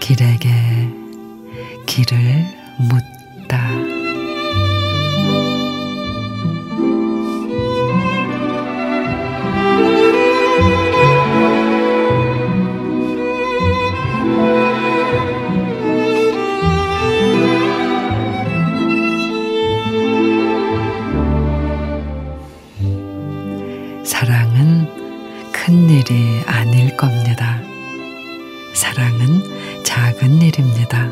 길에게 길을 묻다. 사랑은 큰 일이 아닐 겁니다. 사랑은 작은 일입니다.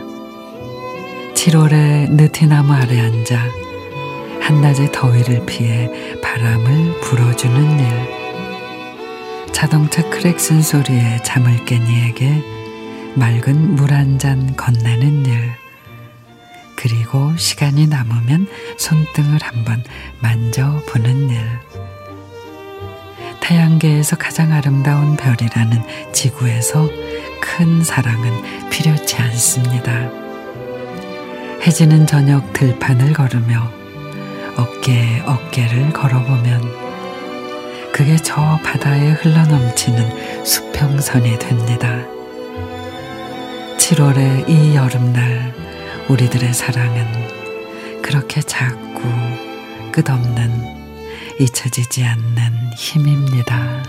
7월에 느티나무 아래 앉아 한낮의 더위를 피해 바람을 불어주는 일. 자동차 크랙슨 소리에 잠을 깬 이에게 맑은 물 한 잔 건네는 일. 그리고 시간이 남으면 손등을 한번 만져보는 일. 태양계에서 가장 아름다운 별이라는 지구에서 큰 사랑은 필요치 않습니다. 해지는 저녁 들판을 걸으며 어깨에 어깨를 걸어보면 그게 저 바다에 흘러넘치는 수평선이 됩니다. 7월의 이 여름날 우리들의 사랑은 그렇게 작고 끝없는 잊혀지지 않는 힘입니다.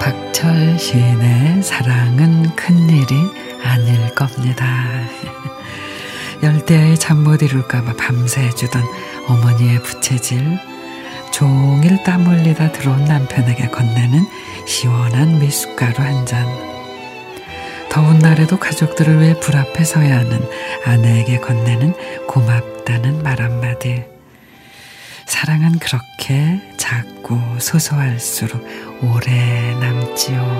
박철 시인의 사랑은 큰일이 아닐. 열대야의 잠못 이룰까봐 밤새 해주던 어머니의 부채질, 종일 땀 흘리다 들어온 남편에게 건네는 시원한 미숫가루 한 잔. 더운 날에도 가족들을 위해 불 앞에 서야 하는 아내에게 건네는 고맙다는 말 한마디. 사랑은 그렇게 작고 소소할수록 오래 남지요.